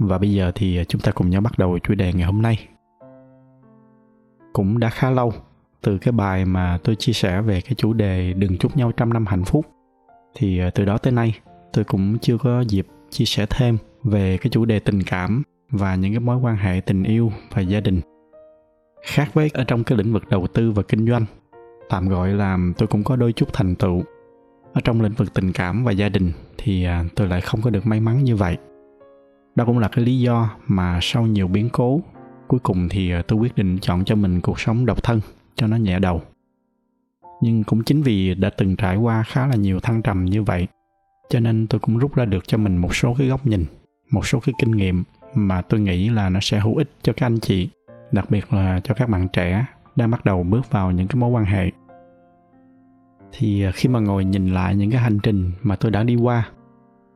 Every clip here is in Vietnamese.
và bây giờ thì à, chúng ta cùng nhau bắt đầu chủ đề ngày hôm nay. Cũng đã khá lâu từ cái bài mà tôi chia sẻ về cái chủ đề đừng chúc nhau trăm năm hạnh phúc. Thì à, từ đó tới nay, tôi cũng chưa có dịp chia sẻ thêm về cái chủ đề tình cảm và những cái mối quan hệ tình yêu và gia đình. Khác với ở trong cái lĩnh vực đầu tư và kinh doanh, tạm gọi là tôi cũng có đôi chút thành tựu. Ở trong lĩnh vực tình cảm và gia đình thì à, tôi lại không có được may mắn như vậy đó cũng là cái lý do mà sau nhiều biến cố, cuối cùng thì ờ, tôi quyết định chọn cho mình cuộc sống độc thân, cho nó nhẹ đầu. Nhưng cũng chính vì đã từng trải qua khá là nhiều thăng trầm như vậy, cho nên tôi cũng rút ra được cho mình một số cái góc nhìn, một số cái kinh nghiệm mà tôi nghĩ là nó sẽ hữu ích cho các anh chị, đặc biệt là cho các bạn trẻ đang bắt đầu bước vào những cái mối quan hệ. Thì ờ, khi mà ngồi nhìn lại những cái hành trình mà tôi đã đi qua,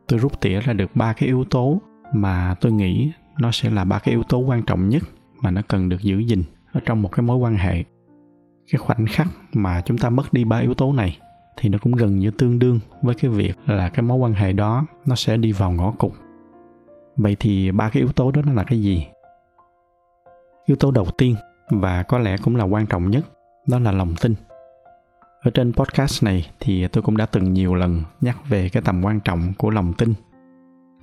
tôi rút tỉa ra được ba cái yếu tố mà tôi nghĩ nó sẽ là ba cái yếu tố quan trọng nhất mà nó cần được giữ gìn ở trong một cái mối quan hệ. Cái khoảnh khắc mà chúng ta mất đi ba yếu tố này thì nó cũng gần như tương đương với cái việc là cái mối quan hệ đó nó sẽ đi vào ngõ cụt. Vậy thì ba cái yếu tố đó nó là cái gì? Yếu tố đầu tiên và có lẽ cũng là quan trọng nhất, đó là lòng tin. Ở trên podcast này thì tôi cũng đã từng nhiều lần nhắc về cái tầm quan trọng của lòng tin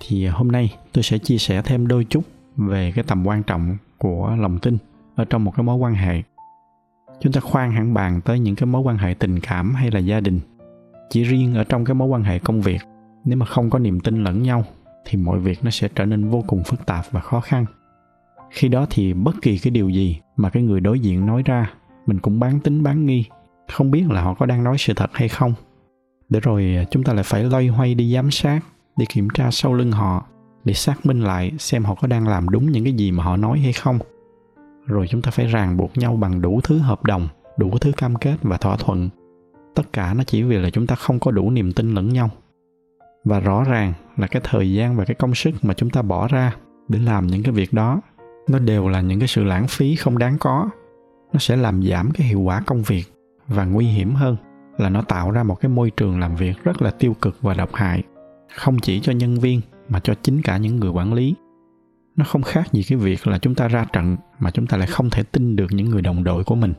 thì hôm nay tôi sẽ chia sẻ thêm đôi chút về cái tầm quan trọng của lòng tin ở trong một cái mối quan hệ. Chúng ta khoan hẳn bàn tới những cái mối quan hệ tình cảm hay là gia đình. Chỉ riêng ở trong cái mối quan hệ công việc, nếu mà không có niềm tin lẫn nhau, thì mọi việc nó sẽ trở nên vô cùng phức tạp và khó khăn. Khi đó thì bất kỳ cái điều gì mà cái người đối diện nói ra, mình cũng bán tính bán nghi, không biết là họ có đang nói sự thật hay không. Để rồi chúng ta lại phải loay hoay đi giám sát để kiểm tra sau lưng họ, để xác minh lại xem họ có đang làm đúng những cái gì mà họ nói hay không. Rồi chúng ta phải ràng buộc nhau bằng đủ thứ hợp đồng, đủ thứ cam kết và thỏa thuận. Tất cả nó chỉ vì là chúng ta không có đủ niềm tin lẫn nhau. Và rõ ràng là cái thời gian và cái công sức mà chúng ta bỏ ra để làm những cái việc đó, nó đều là những cái sự lãng phí không đáng có. Nó sẽ làm giảm cái hiệu quả công việc và nguy hiểm hơn là nó tạo ra một cái môi trường làm việc rất là tiêu cực và độc hại không chỉ cho nhân viên, mà cho chính cả những người quản lý. Nó không khác gì cái việc là chúng ta ra trận, mà chúng ta lại không thể tin được những người đồng đội của mình.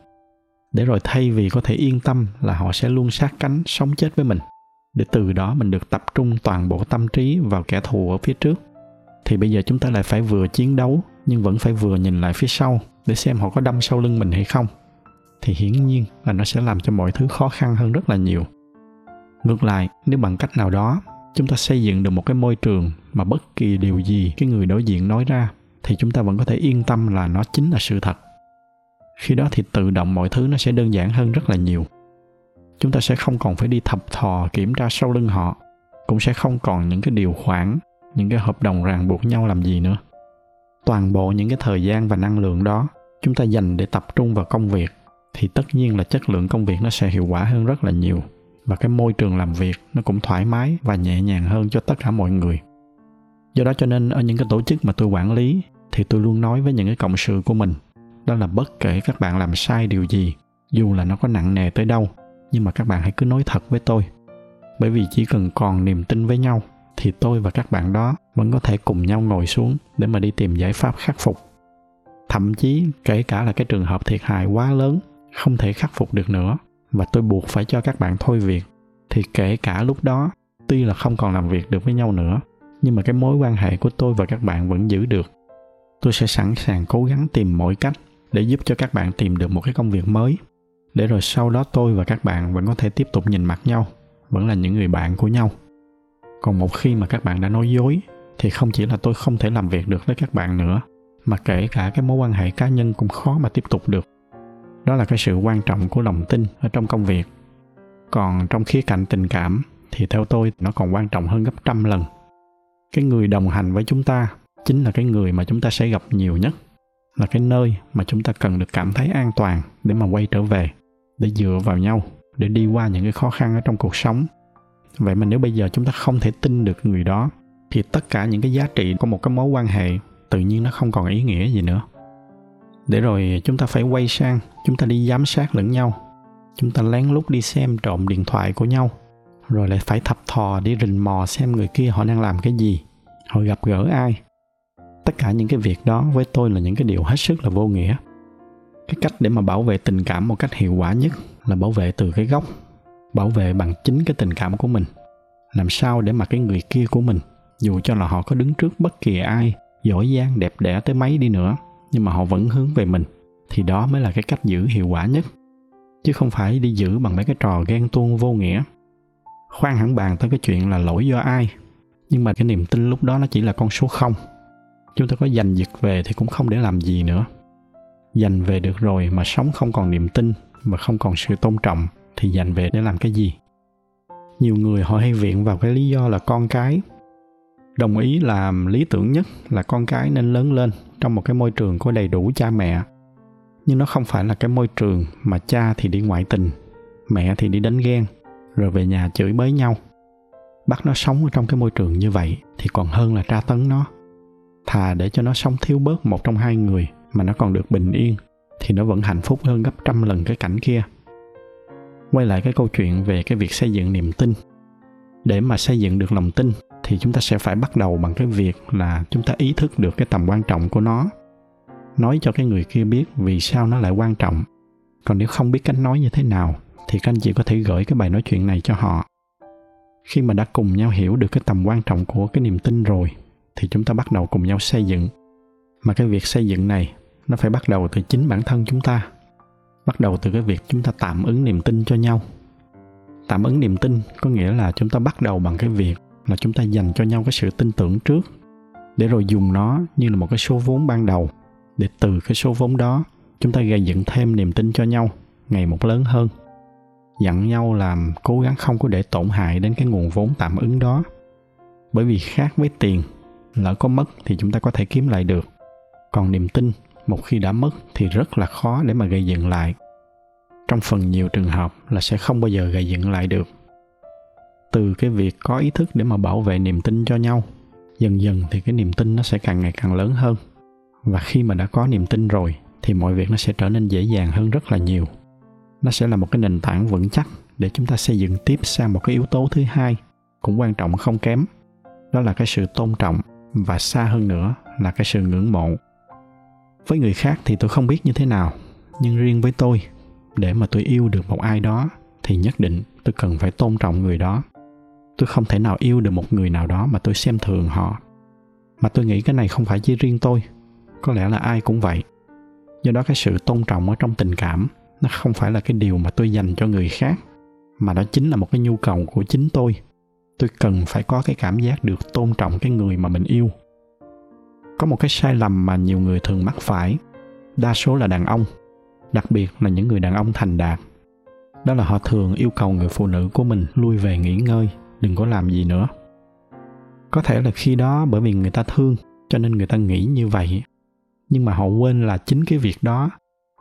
Để rồi thay vì có thể yên tâm là họ sẽ luôn sát cánh, sống chết với mình, để từ đó mình được tập trung toàn bộ tâm trí vào kẻ thù ở phía trước, thì bây giờ chúng ta lại phải vừa chiến đấu, nhưng vẫn phải vừa nhìn lại phía sau, để xem họ có đâm sau lưng mình hay không. Thì hiển nhiên là nó sẽ làm cho mọi thứ khó khăn hơn rất là nhiều. Ngược lại, nếu bằng cách nào đó chúng ta xây dựng được một cái môi trường mà bất kỳ điều gì cái người đối diện nói ra thì chúng ta vẫn có thể yên tâm là nó chính là sự thật. Khi đó thì tự động mọi thứ nó sẽ đơn giản hơn rất là nhiều. Chúng ta sẽ không còn phải đi thập thò kiểm tra sau lưng họ, cũng sẽ không còn những cái điều khoản, những cái hợp đồng ràng buộc nhau làm gì nữa. Toàn bộ những cái thời gian và năng lượng đó chúng ta dành để tập trung vào công việc thì tất nhiên là chất lượng công việc nó sẽ hiệu quả hơn rất là nhiều và cái môi trường làm việc nó cũng thoải mái và nhẹ nhàng hơn cho tất cả mọi người. Do đó cho nên ở những cái tổ chức mà tôi quản lý thì tôi luôn nói với những cái cộng sự của mình, đó là bất kể các bạn làm sai điều gì, dù là nó có nặng nề tới đâu, nhưng mà các bạn hãy cứ nói thật với tôi. Bởi vì chỉ cần còn niềm tin với nhau thì tôi và các bạn đó vẫn có thể cùng nhau ngồi xuống để mà đi tìm giải pháp khắc phục. Thậm chí kể cả là cái trường hợp thiệt hại quá lớn không thể khắc phục được nữa và tôi buộc phải cho các bạn thôi việc. Thì kể cả lúc đó, tuy là không còn làm việc được với nhau nữa, nhưng mà cái mối quan hệ của tôi và các bạn vẫn giữ được. Tôi sẽ sẵn sàng cố gắng tìm mọi cách để giúp cho các bạn tìm được một cái công việc mới, để rồi sau đó tôi và các bạn vẫn có thể tiếp tục nhìn mặt nhau, vẫn là những người bạn của nhau. Còn một khi mà các bạn đã nói dối, thì không chỉ là tôi không thể làm việc được với các bạn nữa, mà kể cả cái mối quan hệ cá nhân cũng khó mà tiếp tục được đó là cái sự quan trọng của lòng tin ở trong công việc. Còn trong khía cạnh tình cảm thì theo tôi nó còn quan trọng hơn gấp trăm lần. Cái người đồng hành với chúng ta chính là cái người mà chúng ta sẽ gặp nhiều nhất, là cái nơi mà chúng ta cần được cảm thấy an toàn để mà quay trở về, để dựa vào nhau, để đi qua những cái khó khăn ở trong cuộc sống. Vậy mà nếu bây giờ chúng ta không thể tin được người đó, thì tất cả những cái giá trị của một cái mối quan hệ tự nhiên nó không còn ý nghĩa gì nữa để rồi chúng ta phải quay sang, chúng ta đi giám sát lẫn nhau. Chúng ta lén lút đi xem trộm điện thoại của nhau, rồi lại phải thập thò đi rình mò xem người kia họ đang làm cái gì, họ gặp gỡ ai. Tất cả những cái việc đó với tôi là những cái điều hết sức là vô nghĩa. Cái cách để mà bảo vệ tình cảm một cách hiệu quả nhất là bảo vệ từ cái gốc, bảo vệ bằng chính cái tình cảm của mình. Làm sao để mà cái người kia của mình, dù cho là họ có đứng trước bất kỳ ai, giỏi giang, đẹp đẽ tới mấy đi nữa nhưng mà họ vẫn hướng về mình, thì đó mới là cái cách giữ hiệu quả nhất. Chứ không phải đi giữ bằng mấy cái trò ghen tuông vô nghĩa. Khoan hẳn bàn tới cái chuyện là lỗi do ai. Nhưng mà cái niềm tin lúc đó nó chỉ là con số không. Chúng ta có giành giật về thì cũng không để làm gì nữa. Giành về được rồi mà sống không còn niềm tin mà không còn sự tôn trọng thì giành về để làm cái gì? Nhiều người họ hay viện vào cái lý do là con cái đồng ý làm lý tưởng nhất là con cái nên lớn lên trong một cái môi trường có đầy đủ cha mẹ. Nhưng nó không phải là cái môi trường mà cha thì đi ngoại tình, mẹ thì đi đánh ghen, rồi về nhà chửi bới nhau. Bắt nó sống ở trong cái môi trường như vậy thì còn hơn là tra tấn nó. Thà để cho nó sống thiếu bớt một trong hai người mà nó còn được bình yên thì nó vẫn hạnh phúc hơn gấp trăm lần cái cảnh kia. Quay lại cái câu chuyện về cái việc xây dựng niềm tin. Để mà xây dựng được lòng tin thì chúng ta sẽ phải bắt đầu bằng cái việc là chúng ta ý thức được cái tầm quan trọng của nó. Nói cho cái người kia biết vì sao nó lại quan trọng. Còn nếu không biết cách nói như thế nào, thì các anh chị có thể gửi cái bài nói chuyện này cho họ. Khi mà đã cùng nhau hiểu được cái tầm quan trọng của cái niềm tin rồi, thì chúng ta bắt đầu cùng nhau xây dựng. Mà cái việc xây dựng này, nó phải bắt đầu từ chính bản thân chúng ta. Bắt đầu từ cái việc chúng ta tạm ứng niềm tin cho nhau. Tạm ứng niềm tin có nghĩa là chúng ta bắt đầu bằng cái việc là chúng ta dành cho nhau cái sự tin tưởng trước, để rồi dùng nó như là một cái số vốn ban đầu, để từ cái số vốn đó chúng ta gây dựng thêm niềm tin cho nhau ngày một lớn hơn. Dặn nhau làm cố gắng không có để tổn hại đến cái nguồn vốn tạm ứng đó. Bởi vì khác với tiền, lỡ có mất thì chúng ta có thể kiếm lại được. Còn niềm tin một khi đã mất thì rất là khó để mà gây dựng lại. Trong phần nhiều trường hợp là sẽ không bao giờ gây dựng lại được từ cái việc có ý thức để mà bảo vệ niềm tin cho nhau. Dần dần thì cái niềm tin nó sẽ càng ngày càng lớn hơn. Và khi mà đã có niềm tin rồi, thì mọi việc nó sẽ trở nên dễ dàng hơn rất là nhiều. Nó sẽ là một cái nền tảng vững chắc để chúng ta xây dựng tiếp sang một cái yếu tố thứ hai, cũng quan trọng không kém. Đó là cái sự tôn trọng và xa hơn nữa là cái sự ngưỡng mộ. Với người khác thì tôi không biết như thế nào, nhưng riêng với tôi, để mà tôi yêu được một ai đó thì nhất định tôi cần phải tôn trọng người đó tôi không thể nào yêu được một người nào đó mà tôi xem thường họ. Mà tôi nghĩ cái này không phải chỉ riêng tôi, có lẽ là ai cũng vậy. Do đó cái sự tôn trọng ở trong tình cảm, nó không phải là cái điều mà tôi dành cho người khác, mà đó chính là một cái nhu cầu của chính tôi. Tôi cần phải có cái cảm giác được tôn trọng cái người mà mình yêu. Có một cái sai lầm mà nhiều người thường mắc phải, đa số là đàn ông, đặc biệt là những người đàn ông thành đạt. Đó là họ thường yêu cầu người phụ nữ của mình lui về nghỉ ngơi đừng có làm gì nữa. Có thể là khi đó bởi vì người ta thương, cho nên người ta nghĩ như vậy. Nhưng mà họ quên là chính cái việc đó,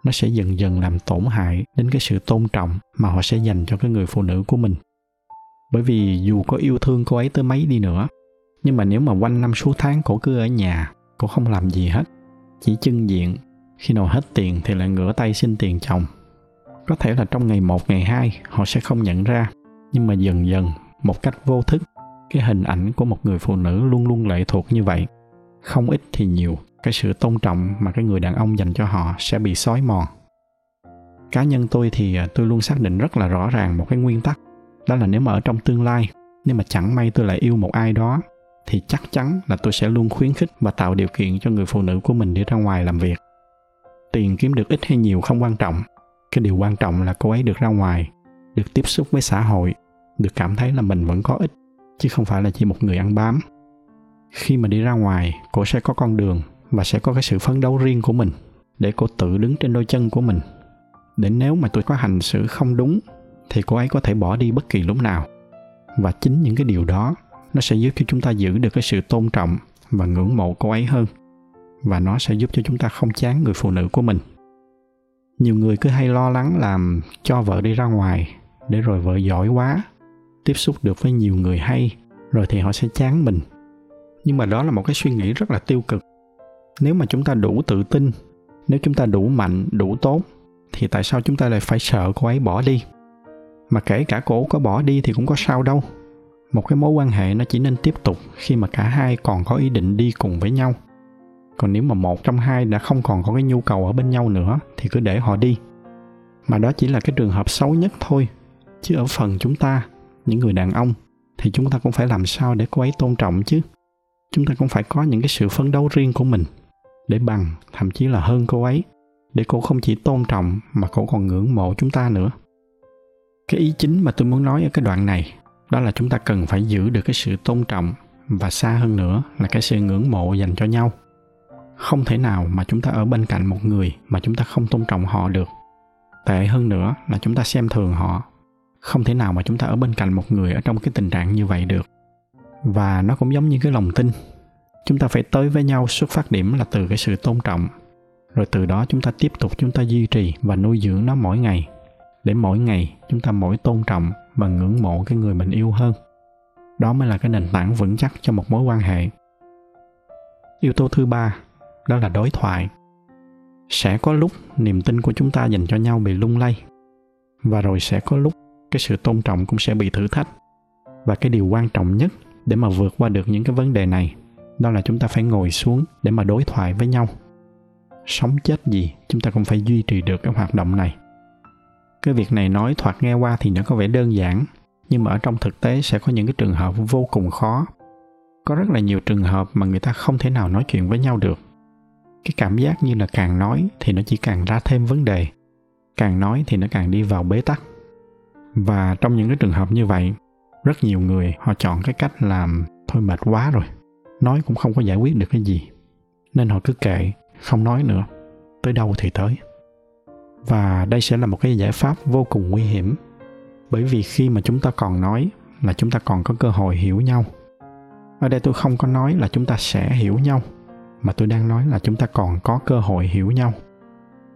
nó sẽ dần dần làm tổn hại đến cái sự tôn trọng mà họ sẽ dành cho cái người phụ nữ của mình. Bởi vì dù có yêu thương cô ấy tới mấy đi nữa, nhưng mà nếu mà quanh năm suốt tháng cổ cứ ở nhà, cổ không làm gì hết, chỉ chân diện, khi nào hết tiền thì lại ngửa tay xin tiền chồng. Có thể là trong ngày một, ngày hai, họ sẽ không nhận ra, nhưng mà dần dần một cách vô thức. Cái hình ảnh của một người phụ nữ luôn luôn lệ thuộc như vậy. Không ít thì nhiều, cái sự tôn trọng mà cái người đàn ông dành cho họ sẽ bị xói mòn. Cá nhân tôi thì à, tôi luôn xác định rất là rõ ràng một cái nguyên tắc, đó là nếu mà ở trong tương lai, nếu mà chẳng may tôi lại yêu một ai đó, thì chắc chắn là tôi sẽ luôn khuyến khích và tạo điều kiện cho người phụ nữ của mình đi ra ngoài làm việc. Tiền kiếm được ít hay nhiều không quan trọng, cái điều quan trọng là cô ấy được ra ngoài, được tiếp xúc với xã hội được cảm thấy là mình vẫn có ích, chứ không phải là chỉ một người ăn bám. Khi mà đi ra ngoài, cô sẽ có con đường và sẽ có cái sự phấn đấu riêng của mình để cô tự đứng trên đôi chân của mình. Để nếu mà tôi có hành xử không đúng, thì cô ấy có thể bỏ đi bất kỳ lúc nào. Và chính những cái điều đó, nó sẽ giúp cho chúng ta giữ được cái sự tôn trọng và ngưỡng mộ cô ấy hơn. Và nó sẽ giúp cho chúng ta không chán người phụ nữ của mình. Nhiều người cứ hay lo lắng làm cho vợ đi ra ngoài để rồi vợ giỏi quá tiếp xúc được với nhiều người hay, rồi thì họ sẽ chán mình. Nhưng mà đó là một cái suy nghĩ rất là tiêu cực. Nếu mà chúng ta đủ tự tin, nếu chúng ta đủ mạnh, đủ tốt, thì tại sao chúng ta lại phải sợ cô ấy bỏ đi? Mà kể cả cô có bỏ đi thì cũng có sao đâu. Một cái mối quan hệ nó chỉ nên tiếp tục khi mà cả hai còn có ý định đi cùng với nhau. Còn nếu mà một trong hai đã không còn có cái nhu cầu ở bên nhau nữa, thì cứ để họ đi. Mà đó chỉ là cái trường hợp xấu nhất thôi, chứ ở phần chúng ta những người đàn ông, thì chúng ta cũng phải làm sao để cô ấy tôn trọng chứ? Chúng ta cũng phải có những cái sự phấn đấu riêng của mình để bằng, thậm chí là hơn cô ấy, để cô không chỉ tôn trọng mà cô còn ngưỡng mộ chúng ta nữa. Cái ý chính mà tôi muốn nói ở cái đoạn này, đó là chúng ta cần phải giữ được cái sự tôn trọng và xa hơn nữa là cái sự ngưỡng mộ dành cho nhau. Không thể nào mà chúng ta ở bên cạnh một người mà chúng ta không tôn trọng họ được. Tệ hơn nữa là chúng ta xem thường họ không thể nào mà chúng ta ở bên cạnh một người ở trong cái tình trạng như vậy được. Và nó cũng giống như cái lòng tin. Chúng ta phải tới với nhau, xuất phát điểm là từ cái sự tôn trọng. Rồi từ đó chúng ta tiếp tục, chúng ta duy trì và nuôi dưỡng nó mỗi ngày. Để mỗi ngày chúng ta mỗi tôn trọng và ngưỡng mộ cái người mình yêu hơn. Đó mới là cái nền tảng vững chắc cho một mối quan hệ. Yếu tố thứ ba, đó là đối thoại. Sẽ có lúc niềm tin của chúng ta dành cho nhau bị lung lay. Và rồi sẽ có lúc cái sự tôn trọng cũng sẽ bị thử thách. Và cái điều quan trọng nhất để mà vượt qua được những cái vấn đề này, đó là chúng ta phải ngồi xuống để mà đối thoại với nhau. Sống chết gì, chúng ta cũng phải duy trì được cái hoạt động này. Cái việc này nói thoạt nghe qua thì nó có vẻ đơn giản, nhưng mà ở trong thực tế sẽ có những cái trường hợp vô cùng khó. Có rất là nhiều trường hợp mà người ta không thể nào nói chuyện với nhau được. Cái cảm giác như là càng nói thì nó chỉ càng ra thêm vấn đề, càng nói thì nó càng đi vào bế tắc và trong những cái trường hợp như vậy, rất nhiều người họ chọn cái cách làm, thôi mệt quá rồi, nói cũng không có giải quyết được cái gì. Nên họ cứ kệ, không nói nữa, tới đâu thì tới. Và đây sẽ là một cái giải pháp vô cùng nguy hiểm, bởi vì khi mà chúng ta còn nói là chúng ta còn có cơ hội hiểu nhau. Ở đây tôi không có nói là chúng ta sẽ hiểu nhau, mà tôi đang nói là chúng ta còn có cơ hội hiểu nhau.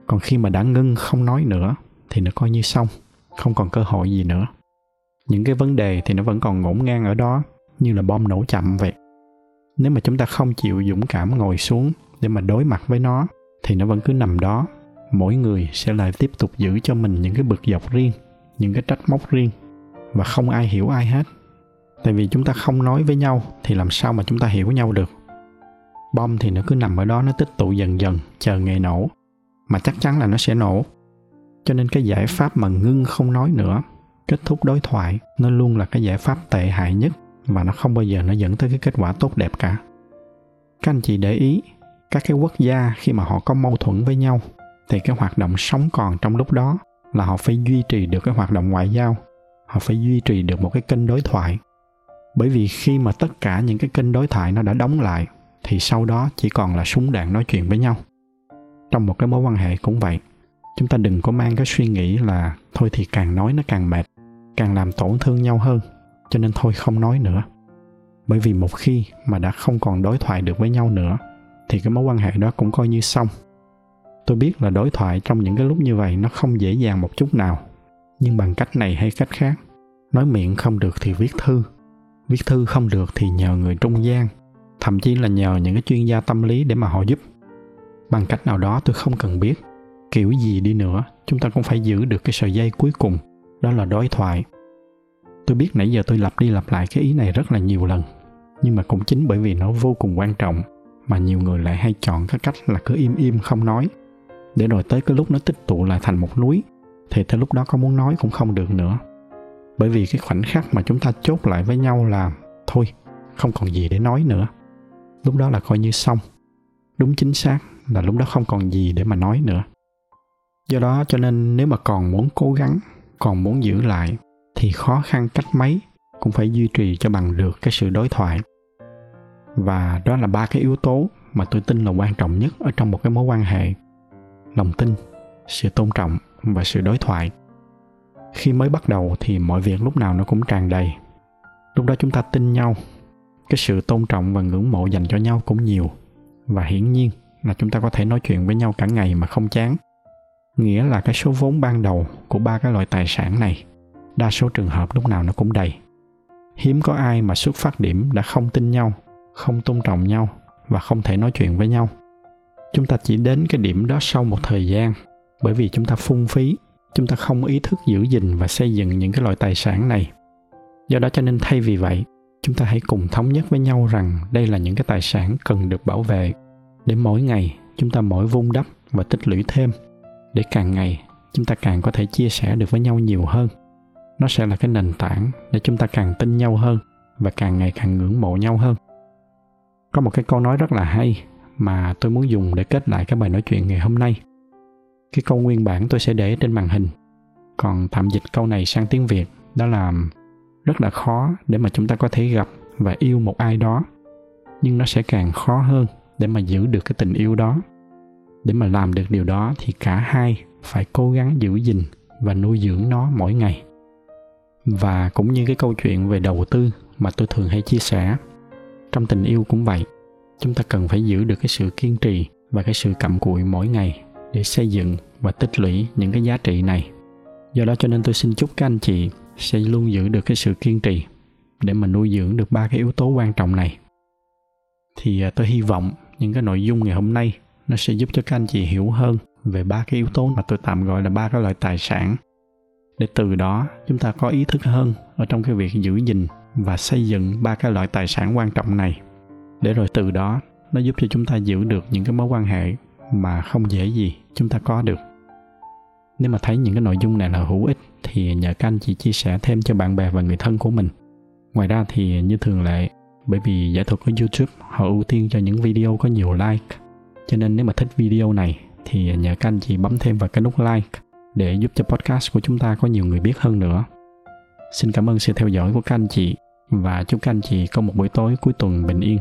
Còn khi mà đã ngưng không nói nữa, thì nó coi như xong không còn cơ hội gì nữa. Những cái vấn đề thì nó vẫn còn ngổn ngang ở đó, như là bom nổ chậm vậy. Nếu mà chúng ta không chịu dũng cảm ngồi xuống để mà đối mặt với nó, thì nó vẫn cứ nằm đó. Mỗi người sẽ lại tiếp tục giữ cho mình những cái bực dọc riêng, những cái trách móc riêng, và không ai hiểu ai hết. Tại vì chúng ta không nói với nhau thì làm sao mà chúng ta hiểu nhau được? Bom thì nó cứ nằm ở đó, nó tích tụ dần dần, chờ ngày nổ. Mà chắc chắn là nó sẽ nổ cho nên cái giải pháp mà ngưng không nói nữa, kết thúc đối thoại, nó luôn là cái giải pháp tệ hại nhất và nó không bao giờ nó dẫn tới cái kết quả tốt đẹp cả. Các anh chị để ý, các cái quốc gia khi mà họ có mâu thuẫn với nhau, thì cái hoạt động sống còn trong lúc đó là họ phải duy trì được cái hoạt động ngoại giao, họ phải duy trì được một cái kênh đối thoại. Bởi vì khi mà tất cả những cái kênh đối thoại nó đã đóng lại, thì sau đó chỉ còn là súng đạn nói chuyện với nhau. Trong một cái mối quan hệ cũng vậy chúng ta đừng có mang cái suy nghĩ là thôi thì càng nói nó càng mệt, càng làm tổn thương nhau hơn, cho nên thôi không nói nữa. Bởi vì một khi mà đã không còn đối thoại được với nhau nữa, thì cái mối quan hệ đó cũng coi như xong. Tôi biết là đối thoại trong những cái lúc như vậy nó không dễ dàng một chút nào, nhưng bằng cách này hay cách khác, nói miệng không được thì viết thư viết thư không được thì nhờ người trung gian, thậm chí là nhờ những cái chuyên gia tâm lý để mà họ giúp. Bằng cách nào đó tôi không cần biết kiểu gì đi nữa, chúng ta cũng phải giữ được cái sợi dây cuối cùng, đó là đối thoại. Tôi biết nãy giờ tôi lặp đi lặp lại cái ý này rất là nhiều lần, nhưng mà cũng chính bởi vì nó vô cùng quan trọng mà nhiều người lại hay chọn cái cách là cứ im im không nói. Để rồi tới cái lúc nó tích tụ lại thành một núi, thì tới lúc đó có muốn nói cũng không được nữa. Bởi vì cái khoảnh khắc mà chúng ta chốt lại với nhau là, thôi, không còn gì để nói nữa. Lúc đó là coi như xong. Đúng chính xác là lúc đó không còn gì để mà nói nữa do đó cho nên nếu mà còn muốn cố gắng, còn muốn giữ lại, thì khó khăn cách mấy cũng phải duy trì cho bằng được cái sự đối thoại. Và đó là ba cái yếu tố mà tôi tin là quan trọng nhất ở trong một cái mối quan hệ. Lòng tin, sự tôn trọng và sự đối thoại. Khi mới bắt đầu thì mọi việc lúc nào nó cũng tràn đầy. Lúc đó chúng ta tin nhau, cái sự tôn trọng và ngưỡng mộ dành cho nhau cũng nhiều. Và hiển nhiên là chúng ta có thể nói chuyện với nhau cả ngày mà không chán nghĩa là cái số vốn ban đầu của ba cái loại tài sản này, đa số trường hợp lúc nào nó cũng đầy. Hiếm có ai mà xuất phát điểm đã không tin nhau, không tôn trọng nhau và không thể nói chuyện với nhau. Chúng ta chỉ đến cái điểm đó sau một thời gian, bởi vì chúng ta phung phí, chúng ta không ý thức giữ gìn và xây dựng những cái loại tài sản này. Do đó cho nên thay vì vậy, chúng ta hãy cùng thống nhất với nhau rằng đây là những cái tài sản cần được bảo vệ để mỗi ngày chúng ta mỗi vun đắp và tích lũy thêm để càng ngày chúng ta càng có thể chia sẻ được với nhau nhiều hơn. Nó sẽ là cái nền tảng để chúng ta càng tin nhau hơn và càng ngày càng ngưỡng mộ nhau hơn. Có một cái câu nói rất là hay mà tôi muốn dùng để kết lại cái bài nói chuyện ngày hôm nay. Cái câu nguyên bản tôi sẽ để trên màn hình, còn tạm dịch câu này sang tiếng việt, đó là rất là khó để mà chúng ta có thể gặp và yêu một ai đó, nhưng nó sẽ càng khó hơn để mà giữ được cái tình yêu đó để mà làm được điều đó thì cả hai phải cố gắng giữ gìn và nuôi dưỡng nó mỗi ngày. Và cũng như cái câu chuyện về đầu tư mà tôi thường hay chia sẻ, trong tình yêu cũng vậy, chúng ta cần phải giữ được cái sự kiên trì và cái sự cặm cụi mỗi ngày để xây dựng và tích lũy những cái giá trị này. Do đó cho nên tôi xin chúc các anh chị sẽ luôn giữ được cái sự kiên trì để mà nuôi dưỡng được ba cái yếu tố quan trọng này. Thì à, tôi hy vọng những cái nội dung ngày hôm nay nó sẽ giúp cho các anh chị hiểu hơn về ba cái yếu tố mà tôi tạm gọi là ba cái loại tài sản. Để từ đó, chúng ta có ý thức hơn ở trong cái việc giữ gìn và xây dựng ba cái loại tài sản quan trọng này. Để rồi từ đó, nó giúp cho chúng ta giữ được những cái mối quan hệ mà không dễ gì chúng ta có được. Nếu mà thấy những cái nội dung này là hữu ích, thì nhờ các anh chị chia sẻ thêm cho bạn bè và người thân của mình. Ngoài ra thì như thường lệ, bởi vì giải thuật của youtube, họ ưu tiên cho những video có nhiều like cho nên nếu mà thích video này thì nhờ các anh chị bấm thêm vào cái nút like để giúp cho podcast của chúng ta có nhiều người biết hơn nữa. Xin cảm ơn sự theo dõi của các anh chị và chúc các anh chị có một buổi tối cuối tuần bình yên.